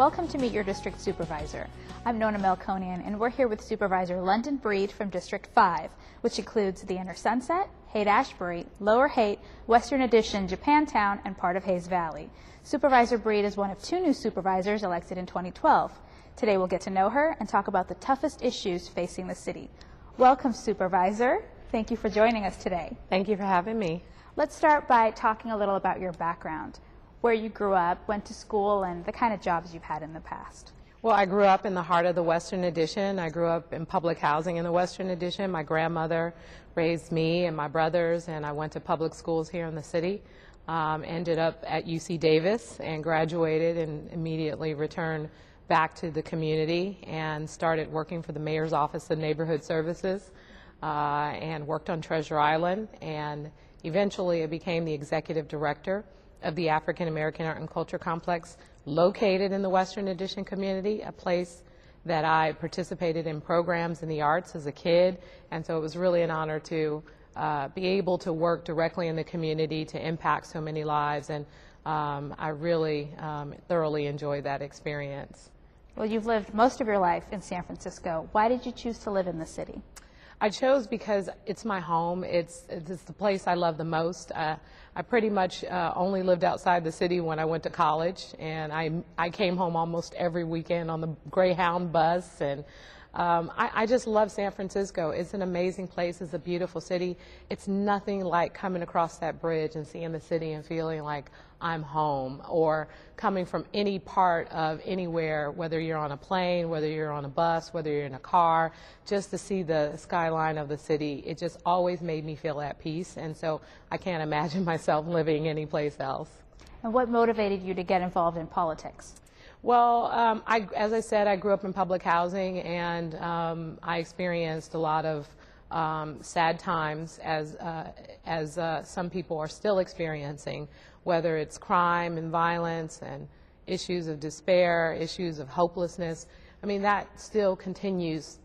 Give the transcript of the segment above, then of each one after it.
welcome to Meet Your District Supervisor. I'm Nona Melkonian, and we're here with Supervisor London Breed from District 5, which includes the Inner Sunset, Haight-Ashbury, Lower Haight, Western Addition, Japantown, and part of Hayes Valley. Supervisor Breed is one of two new supervisors elected in 2012. Today we'll get to know her and talk about the toughest issues facing the city. Welcome, Supervisor. Thank you for joining us today. Thank you for having me. Let's start by talking a little about your background, where you grew up, went to school, and the kind of jobs you've had in the past. Well, I grew up in the heart of the Western Addition. I grew up in public housing in the Western Addition. My grandmother raised me and my brothers, and I went to public schools here in the city. Um, ended up at UC Davis and graduated and immediately returned back to the community and started working for the Mayor's Office of Neighborhood Services uh, and worked on Treasure Island. And eventually I became the executive director of the African American Art and Culture Complex located in the Western Addition community, a place that I participated in programs in the arts as a kid. And so it was really an honor to uh, be able to work directly in the community to impact so many lives. And um, I really um, thoroughly enjoyed that experience. Well, you've lived most of your life in San Francisco. Why did you choose to live in the city? I chose because it's my home. It's, it's the place I love the most. Uh, I pretty much uh, only lived outside the city when I went to college, and I, I came home almost every weekend on the Greyhound bus. And um, I, I just love San Francisco. It's an amazing place. It's a beautiful city. It's nothing like coming across that bridge and seeing the city and feeling like I'm home, or coming from any part of anywhere, whether you're on a plane, whether you're on a bus, whether you're in a car, just to see the skyline of the city. It just always made me feel at peace, and so I can't imagine myself living anyplace else. And what motivated you to get involved in politics? Well, um, I, as I said, I grew up in public housing, and um, I experienced a lot of um, sad times, as uh, as uh, some people are still experiencing, whether it's crime and violence and issues of despair, issues of hopelessness. I mean, that still continues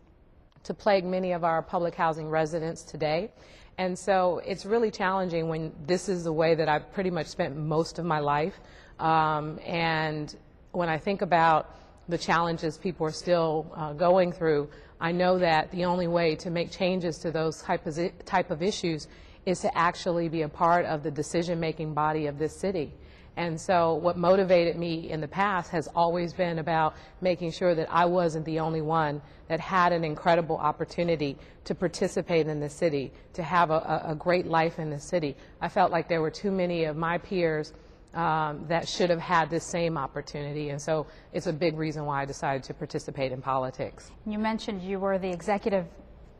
to plague many of our public housing residents today. And so it's really challenging when this is the way that I've pretty much spent most of my life. Um, and when I think about the challenges people are still uh, going through, I know that the only way to make changes to those type of, type of issues is to actually be a part of the decision-making body of this city. And so what motivated me in the past has always been about making sure that I wasn't the only one that had an incredible opportunity to participate in the city, to have a, a great life in the city. I felt like there were too many of my peers um, that should have had the same opportunity. And so it's a big reason why I decided to participate in politics. You mentioned you were the executive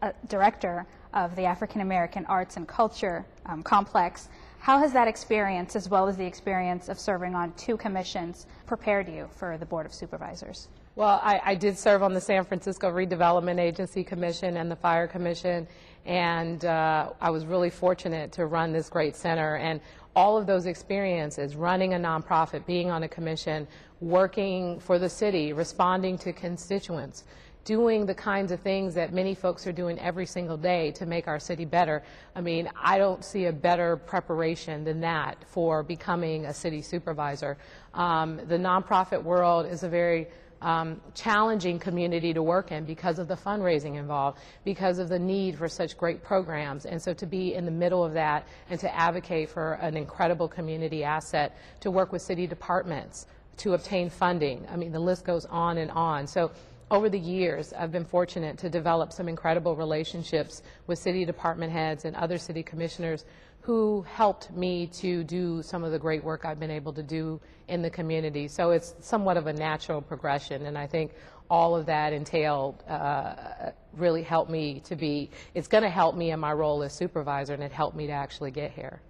uh, director of the African American Arts and Culture um, Complex. How has that experience, as well as the experience of serving on two commissions, prepared you for the Board of Supervisors? Well, I, I, did serve on the San Francisco Redevelopment Agency Commission and the Fire Commission, and uh, I was really fortunate to run this great center. And all of those experiences, running a nonprofit, being on a commission, working for the city, responding to constituents, doing the kinds of things that many folks are doing every single day to make our city better. I mean, I don't see a better preparation than that for becoming a city supervisor. Um, the nonprofit world is a very um, challenging community to work in because of the fundraising involved, because of the need for such great programs. And so to be in the middle of that and to advocate for an incredible community asset, to work with city departments, to obtain funding. I mean, the list goes on and on. So over the years, I've been fortunate to develop some incredible relationships with city department heads and other city commissioners who helped me to do some of the great work I've been able to do in the community. So it's somewhat of a natural progression, and I think all of that entailed uh, really helped me to be, it's going to help me in my role as supervisor, and it helped me to actually get here.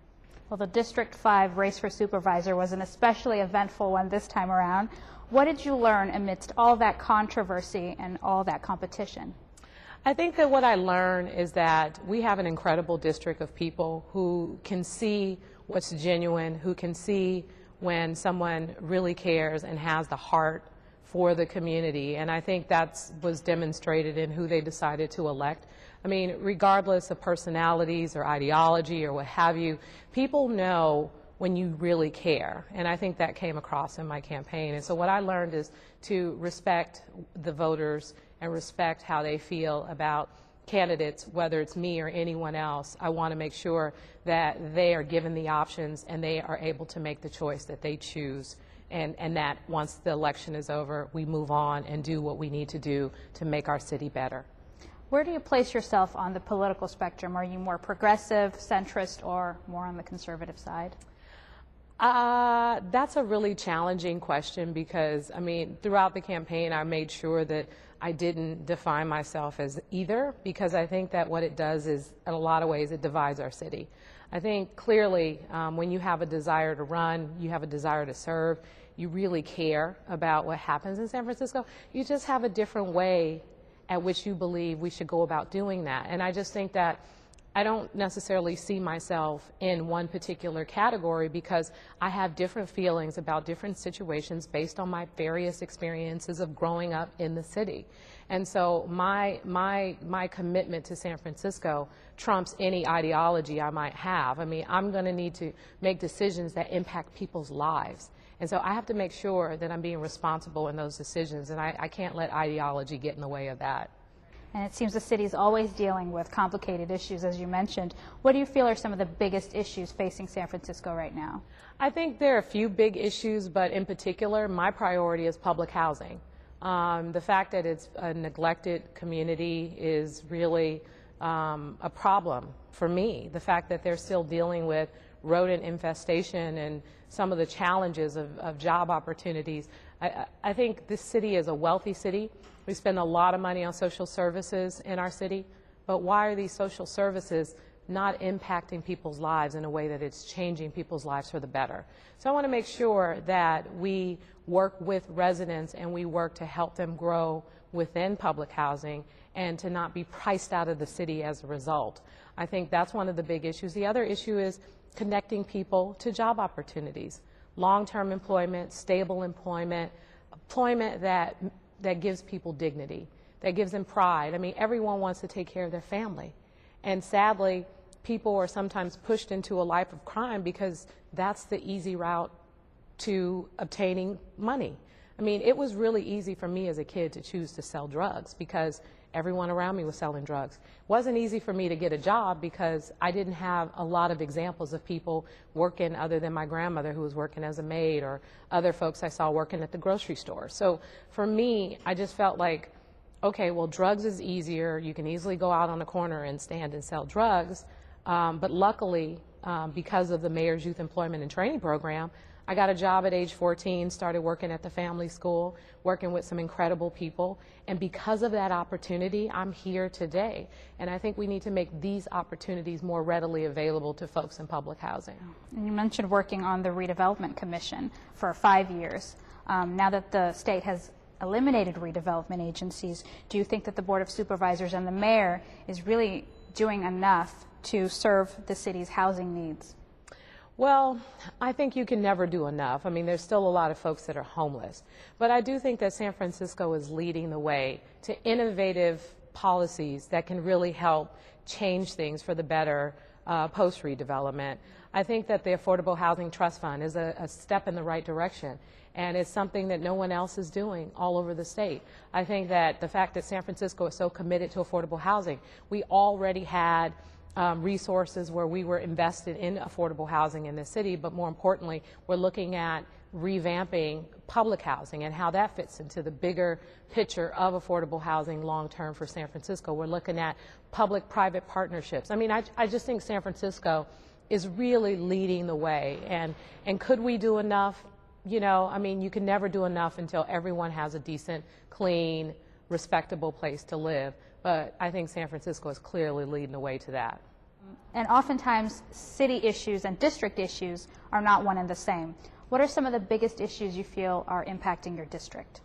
Well, the District 5 race for supervisor was an especially eventful one this time around. What did you learn amidst all that controversy and all that competition? I think that what I learned is that we have an incredible district of people who can see what's genuine, who can see when someone really cares and has the heart for the community. And I think that was demonstrated in who they decided to elect. I mean, regardless of personalities or ideology or what have you, people know when you really care. And I think that came across in my campaign. And so what I learned is to respect the voters and respect how they feel about candidates, whether it's me or anyone else. I want to make sure that they are given the options and they are able to make the choice that they choose. And, and that once the election is over, we move on and do what we need to do to make our city better. Where do you place yourself on the political spectrum? Are you more progressive, centrist, or more on the conservative side? Uh, that's a really challenging question because, I mean, throughout the campaign, I made sure that I didn't define myself as either because I think that what it does is, in a lot of ways, it divides our city. I think clearly um, when you have a desire to run, you have a desire to serve, you really care about what happens in San Francisco, you just have a different way at which you believe we should go about doing that. And I just think that I don't necessarily see myself in one particular category because I have different feelings about different situations based on my various experiences of growing up in the city. And so my, my, my commitment to San Francisco trumps any ideology I might have. I mean, I'm going to need to make decisions that impact people's lives. And so I have to make sure that I'm being responsible in those decisions, and I, I can't let ideology get in the way of that. And it seems the city is always dealing with complicated issues, as you mentioned. What do you feel are some of the biggest issues facing San Francisco right now? I think there are a few big issues, but in particular, my priority is public housing. Um, the fact that it's a neglected community is really um, a problem for me. The fact that they're still dealing with rodent infestation and some of the challenges of, of job opportunities. I, I, think this city is a wealthy city. We spend a lot of money on social services in our city, but why are these social services not impacting people's lives in a way that it's changing people's lives for the better? So I want to make sure that we work with residents and we work to help them grow within public housing and to not be priced out of the city as a result. I think that's one of the big issues. The other issue is connecting people to job opportunities, long-term employment, stable employment, employment that, that gives people dignity, that gives them pride. I mean, everyone wants to take care of their family. And sadly, people are sometimes pushed into a life of crime because that's the easy route to obtaining money. I mean, it was really easy for me as a kid to choose to sell drugs because everyone around me was selling drugs. It wasn't easy for me to get a job because I didn't have a lot of examples of people working other than my grandmother who was working as a maid or other folks I saw working at the grocery store. So for me, I just felt like, okay, well, drugs is easier. You can easily go out on a corner and stand and sell drugs. Um, but luckily, um, because of the Mayor's Youth Employment and Training Program, I got a job at age 14, started working at the family school, working with some incredible people. And because of that opportunity, I'm here today. And I think we need to make these opportunities more readily available to folks in public housing. And you mentioned working on the Redevelopment Commission for five years. Um, now that the state has eliminated redevelopment agencies, do you think that the Board of Supervisors and the mayor is really doing enough to serve the city's housing needs? Well, I think you can never do enough. I mean, there's still a lot of folks that are homeless. But I do think that San Francisco is leading the way to innovative policies that can really help change things for the better uh, post redevelopment. I think that the Affordable Housing Trust Fund is a, a step in the right direction and it's something that no one else is doing all over the state. I think that the fact that San Francisco is so committed to affordable housing, we already had um, resources where we were invested in affordable housing in the city, but more importantly, we're looking at revamping public housing and how that fits into the bigger picture of affordable housing long term for San Francisco. We're looking at public private partnerships. I mean, I, I just think San Francisco is really leading the way. And, and could we do enough? You know, I mean, you can never do enough until everyone has a decent, clean, respectable place to live. But I think San Francisco is clearly leading the way to that. And oftentimes, city issues and district issues are not one and the same. What are some of the biggest issues you feel are impacting your district?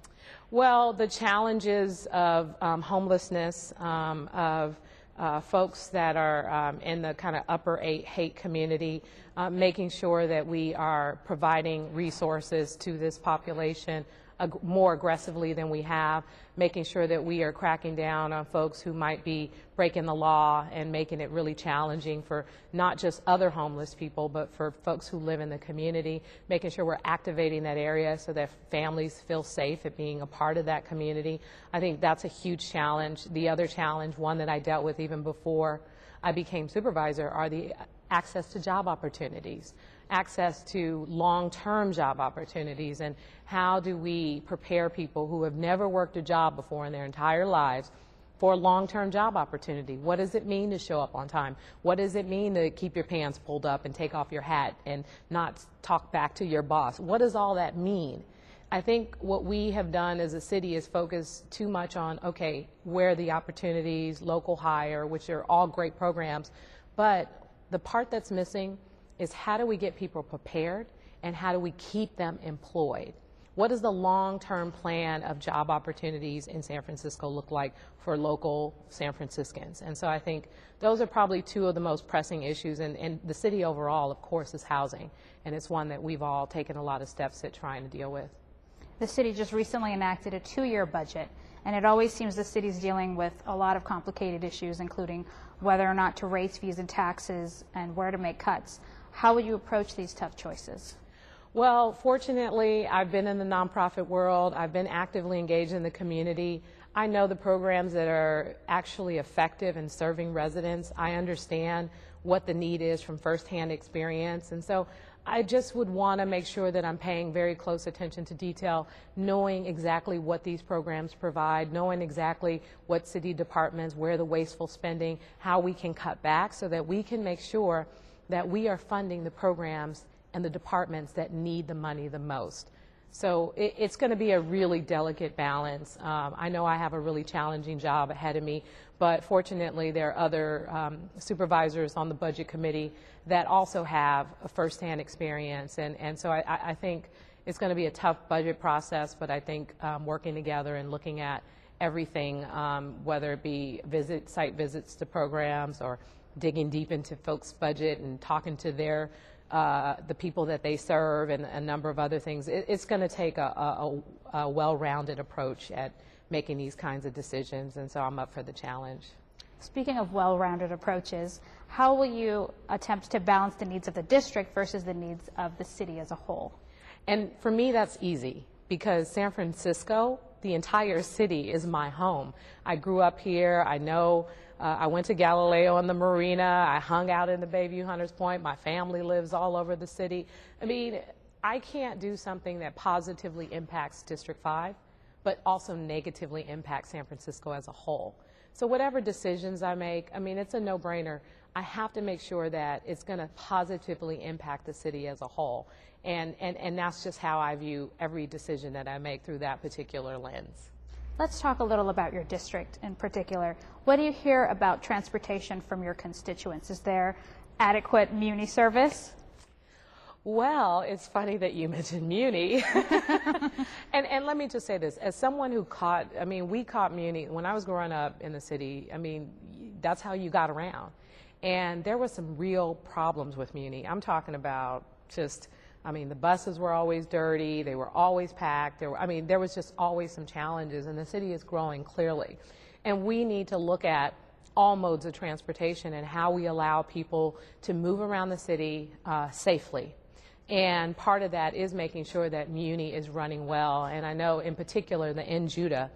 Well, the challenges of um, homelessness, um, of uh, folks that are um, in the kind of upper eight hate community, uh, making sure that we are providing resources to this population ag- more aggressively than we have, making sure that we are cracking down on folks who might be breaking the law and making it really challenging for not just other homeless people, but for folks who live in the community, making sure we're activating that area so that families feel safe at being a part of that community. I think that's a huge challenge. The other challenge, one that I dealt with even before I became supervisor, are the access to job opportunities, access to long-term job opportunities, and how do we prepare people who have never worked a job before in their entire lives for a long-term job opportunity. What does it mean to show up on time? What does it mean to keep your pants pulled up and take off your hat and not talk back to your boss? What does all that mean? I think what we have done as a city is focus too much on, okay, where are the opportunities, local hire, which are all great programs, but the part that's missing is how do we get people prepared and how do we keep them employed? What does the long-term plan of job opportunities in San Francisco look like for local San Franciscans? And so I think those are probably two of the most pressing issues. And, and the city overall, of course, is housing. And it's one that we've all taken a lot of steps at trying to deal with. The city just recently enacted a two-year budget, and it always seems the city's dealing with a lot of complicated issues, including whether or not to raise fees and taxes and where to make cuts. How will you approach these tough choices? Well, fortunately, I've been in the nonprofit world. I've been actively engaged in the community. I know the programs that are actually effective in serving residents. I understand what the need is from firsthand experience. And so I just would want to make sure that I'm paying very close attention to detail, knowing exactly what these programs provide, knowing exactly what city departments, where the wasteful spending, how we can cut back so that we can make sure that we are funding the programs and the departments that need the money the most. So it, it's going to be a really delicate balance. Um, I know I have a really challenging job ahead of me, but fortunately there are other um, supervisors on the budget committee that also have a firsthand experience. And, and so I, I think it's going to be a tough budget process, but I think um, working together and looking at everything, um, whether it be visit, site visits to programs or digging deep into folks' budget and talking to their uh, the people that they serve and a number of other things. It, it's going to take a, a, a well-rounded approach at making these kinds of decisions, and so I'm up for the challenge. Speaking of well-rounded approaches, how will you attempt to balance the needs of the district versus the needs of the city as a whole? And for me, that's easy because San Francisco, the entire city, is my home. I grew up here. I know uh, I went to Galileo on the marina. I hung out in the Bayview Hunters Point. My family lives all over the city. I mean, I can't do something that positively impacts District 5, but also negatively impacts San Francisco as a whole. So whatever decisions I make, I mean, it's a no-brainer. I have to make sure that it's going to positively impact the city as a whole. And, and, and that's just how I view every decision that I make through that particular lens. Let's talk a little about your district in particular. What do you hear about transportation from your constituents? Is there adequate Muni service? Well, it's funny that you mentioned Muni. and, and let me just say this as someone who caught, I mean, we caught Muni when I was growing up in the city. I mean, that's how you got around. And there were some real problems with Muni. I'm talking about just I mean, the buses were always dirty, they were always packed. There were, I mean, there was just always some challenges, and the city is growing clearly. And we need to look at all modes of transportation and how we allow people to move around the city uh, safely. And part of that is making sure that Muni is running well. And I know, in particular, the N Judah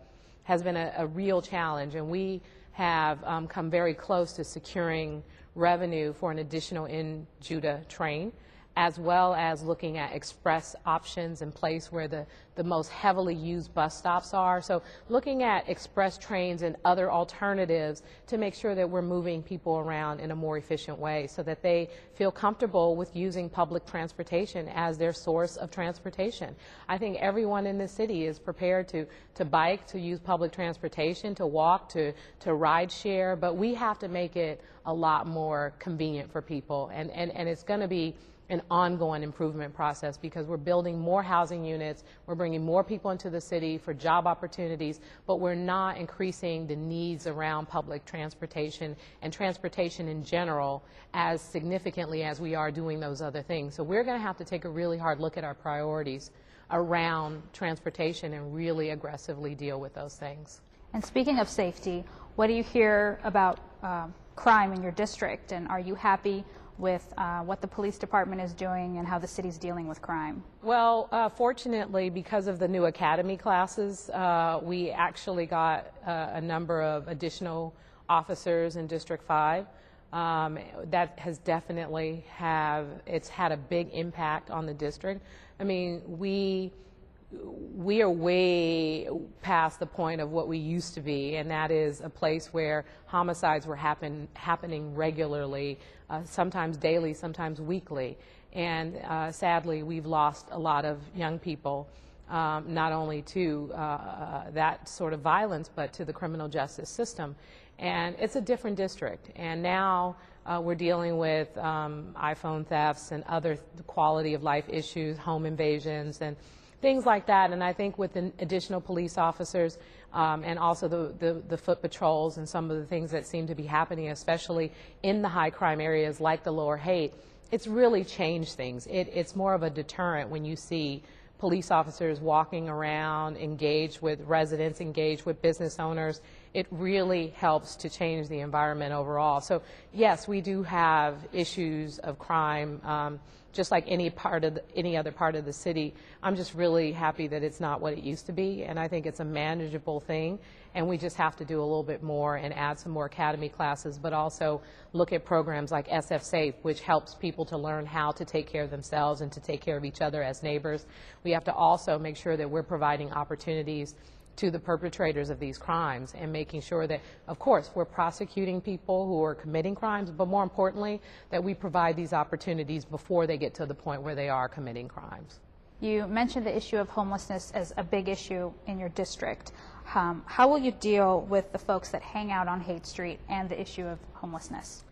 has been a, a real challenge, and we have um, come very close to securing revenue for an additional N Judah train as well as looking at express options in place where the, the most heavily used bus stops are. So looking at express trains and other alternatives to make sure that we're moving people around in a more efficient way so that they feel comfortable with using public transportation as their source of transportation. I think everyone in the city is prepared to, to bike, to use public transportation, to walk, to, to ride share, but we have to make it a lot more convenient for people. And, and, and it's going to be an ongoing improvement process because we're building more housing units, we're bringing more people into the city for job opportunities, but we're not increasing the needs around public transportation and transportation in general as significantly as we are doing those other things. So we're going to have to take a really hard look at our priorities around transportation and really aggressively deal with those things. And speaking of safety, what do you hear about uh, crime in your district? And are you happy with uh, what the police department is doing and how the city's dealing with crime? Well, uh, fortunately, because of the new academy classes, uh, we actually got uh, a number of additional officers in District 5. Um, that has definitely have it's had a big impact on the district. I mean, we we are way past the point of what we used to be, and that is a place where homicides were happen, happening regularly, uh, sometimes daily, sometimes weekly. And uh, sadly, we've lost a lot of young people, um, not only to uh, uh that sort of violence, but to the criminal justice system. And it's a different district. And now uh, we're dealing with um, iPhone thefts and other quality of life issues, home invasions, and things like that. And I think with additional police officers um, and also the, the, the, foot patrols and some of the things that seem to be happening, especially in the high crime areas like the lower Haight, it's really changed things. It, it's more of a deterrent when you see police officers walking around, engaged with residents, engaged with business owners. It really helps to change the environment overall. So yes, we do have issues of crime. Um, just like any part of the, any other part of the city. I'm just really happy that it's not what it used to be, and I think it's a manageable thing. And we just have to do a little bit more and add some more academy classes, but also look at programs like SF Safe, which helps people to learn how to take care of themselves and to take care of each other as neighbors. We have to also make sure that we're providing opportunities to the perpetrators of these crimes and making sure that, of course, we're prosecuting people who are committing crimes, but more importantly, that we provide these opportunities before they get to the point where they are committing crimes. You mentioned the issue of homelessness as a big issue in your district. Um, how will you deal with the folks that hang out on Haight Street and the issue of homelessness?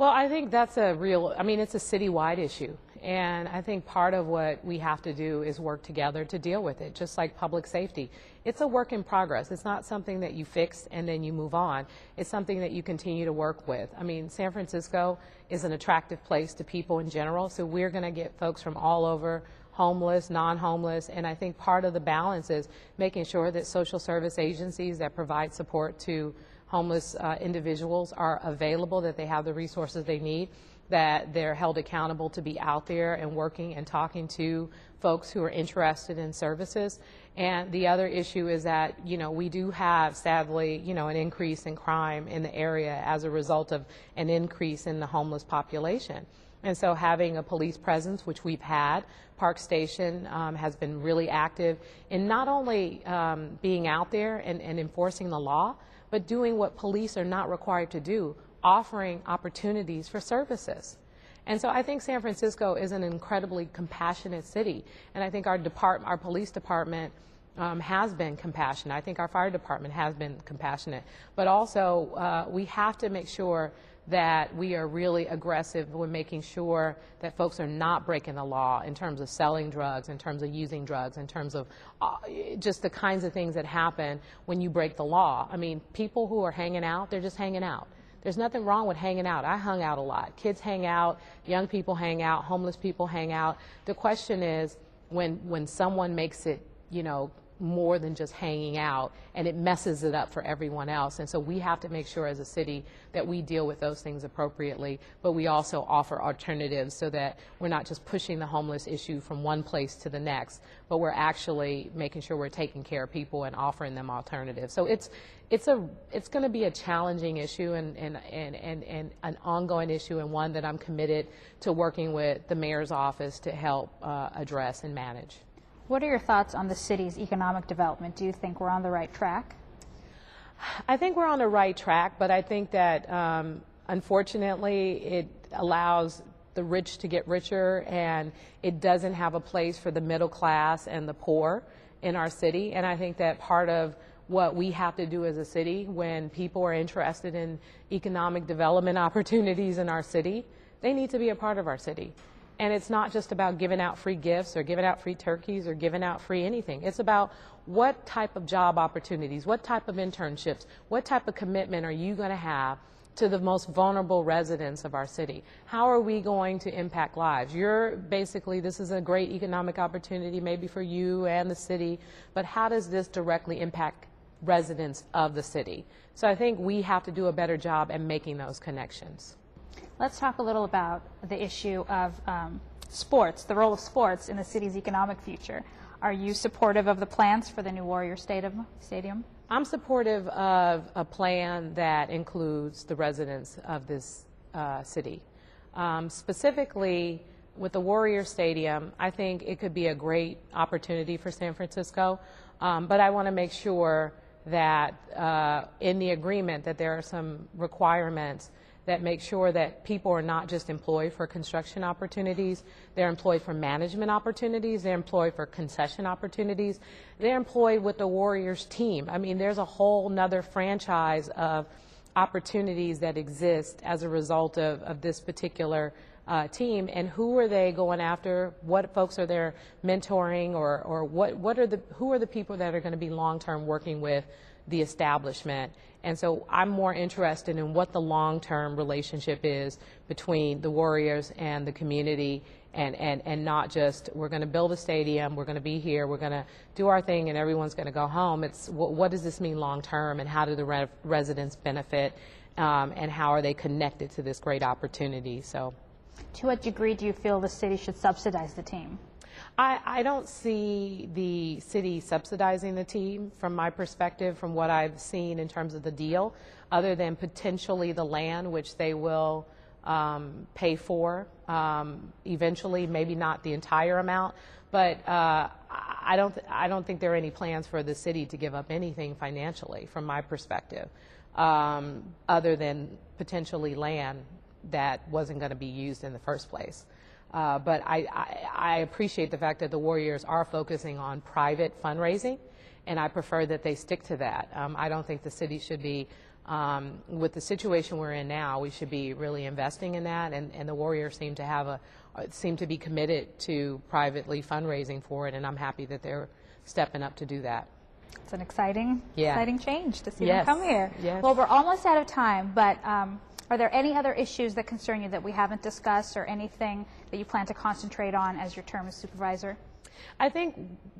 Well, I think that's a real, I mean, it's a citywide issue. And I think part of what we have to do is work together to deal with it, just like public safety. It's a work in progress. It's not something that you fix and then you move on. It's something that you continue to work with. I mean, San Francisco is an attractive place to people in general, so we're going to get folks from all over homeless, non-homeless, and I think part of the balance is making sure that social service agencies that provide support to homeless uh, individuals are available, that they have the resources they need that they're held accountable to be out there and working and talking to folks who are interested in services. And the other issue is that, you know, we do have, sadly, you know, an increase in crime in the area as a result of an increase in the homeless population. And so having a police presence, which we've had, Park Station um, has been really active in not only um, being out there and, and enforcing the law, but doing what police are not required to do, offering opportunities for services. And so I think San Francisco is an incredibly compassionate city. And I think our department, our police department um, has been compassionate. I think our fire department has been compassionate. But also, uh, we have to make sure that we are really aggressive when making sure that folks are not breaking the law in terms of selling drugs, in terms of using drugs, in terms of uh, just the kinds of things that happen when you break the law. I mean, people who are hanging out, they're just hanging out. There's nothing wrong with hanging out. I hung out a lot. Kids hang out, young people hang out, homeless people hang out. The question is when when someone makes it, you know, more than just hanging out and it messes it up for everyone else. And so we have to make sure as a city that we deal with those things appropriately, but we also offer alternatives so that we're not just pushing the homeless issue from one place to the next, but we're actually making sure we're taking care of people and offering them alternatives. So it's it's a it's going to be a challenging issue and, and, and, and, and an ongoing issue and one that I'm committed to working with the mayor's office to help uh, address and manage. What are your thoughts on the city's economic development? Do you think we're on the right track? I think we're on the right track, but I think that um, unfortunately it allows the rich to get richer and it doesn't have a place for the middle class and the poor in our city. And I think that part of what we have to do as a city when people are interested in economic development opportunities in our city, they need to be a part of our city. And it's not just about giving out free gifts or giving out free turkeys or giving out free anything. It's about what type of job opportunities, what type of internships, what type of commitment are you going to have to the most vulnerable residents of our city. How are we going to impact lives? You're basically, this is a great economic opportunity maybe for you and the city, but how does this directly impact residents of the city? So I think we have to do a better job at making those connections. Let's talk a little about the issue of um, sports, the role of sports in the city's economic future. Are you supportive of the plans for the new Warrior Stadium? I'm supportive of a plan that includes the residents of this uh, city. Um, specifically, with the Warrior Stadium, I think it could be a great opportunity for San Francisco, um, but I want to make sure that uh, in the agreement that there are some requirements that make sure that people are not just employed for construction opportunities, they're employed for management opportunities, they're employed for concession opportunities, they're employed with the Warriors team. I mean, there's a whole nother franchise of opportunities that exist as a result of, of this particular uh, team and who are they going after what folks are they mentoring or, or what, what are the who are the people that are going to be long-term working with the establishment. And so I'm more interested in what the long-term relationship is between the Warriors and the community and, and, and not just we're going to build a stadium, we're going to be here, we're going to do our thing and everyone's going to go home. It's what, what does this mean long-term and how do the re- residents benefit um, and how are they connected to this great opportunity? So. To what degree do you feel the city should subsidize the team? I, I, don't see the city subsidizing the team from my perspective, from what I've seen in terms of the deal, other than potentially the land, which they will um, pay for um, eventually, maybe not the entire amount. But uh, I, don't I don't think there are any plans for the city to give up anything financially, from my perspective, um, other than potentially land that wasn't going to be used in the first place. Uh, but I, I, I, appreciate the fact that the Warriors are focusing on private fundraising, and I prefer that they stick to that. Um, I don't think the city should be, um, with the situation we're in now, we should be really investing in that, and, and the Warriors seem to have a, uh, seem to be committed to privately fundraising for it, and I'm happy that they're stepping up to do that. It's an exciting, yeah. exciting change to see yes. them come here. Yes. Well, we're almost out of time, but um, are there any other issues that concern you that we haven't discussed or anything that you plan to concentrate on as your term as supervisor? I think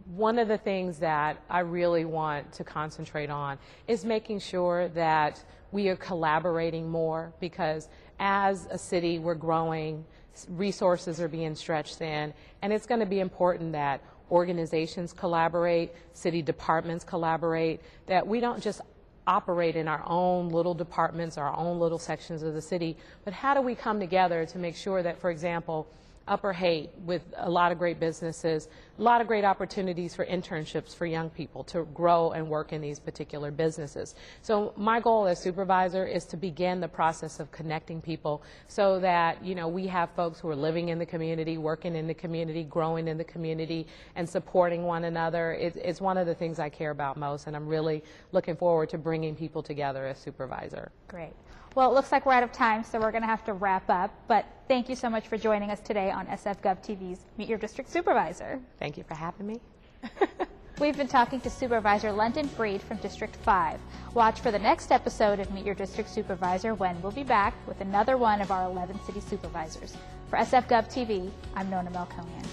one of the things that I really want to concentrate on is making sure that we are collaborating more because as a city we're growing, resources are being stretched thin, and it's going to be important that organizations collaborate, city departments collaborate, that we don't just operate in our own little departments, our own little sections of the city, but how do we come together to make sure that, for example, Upper Haight with a lot of great businesses, a lot of great opportunities for internships for young people to grow and work in these particular businesses. So my goal as supervisor is to begin the process of connecting people so that, you know, we have folks who are living in the community, working in the community, growing in the community, and supporting one another. It, it's one of the things I care about most, and I'm really looking forward to bringing people together as supervisor. Great. Well, it looks like we're out of time, so we're going to have to wrap up. But thank you so much for joining us today on SFGov TV's Meet Your District Supervisor. Thank you for having me. We've been talking to Supervisor London Breed from District 5. Watch for the next episode of Meet Your District Supervisor when we'll be back with another one of our 11 city supervisors. For SFGov TV, I'm Nona Melkonian.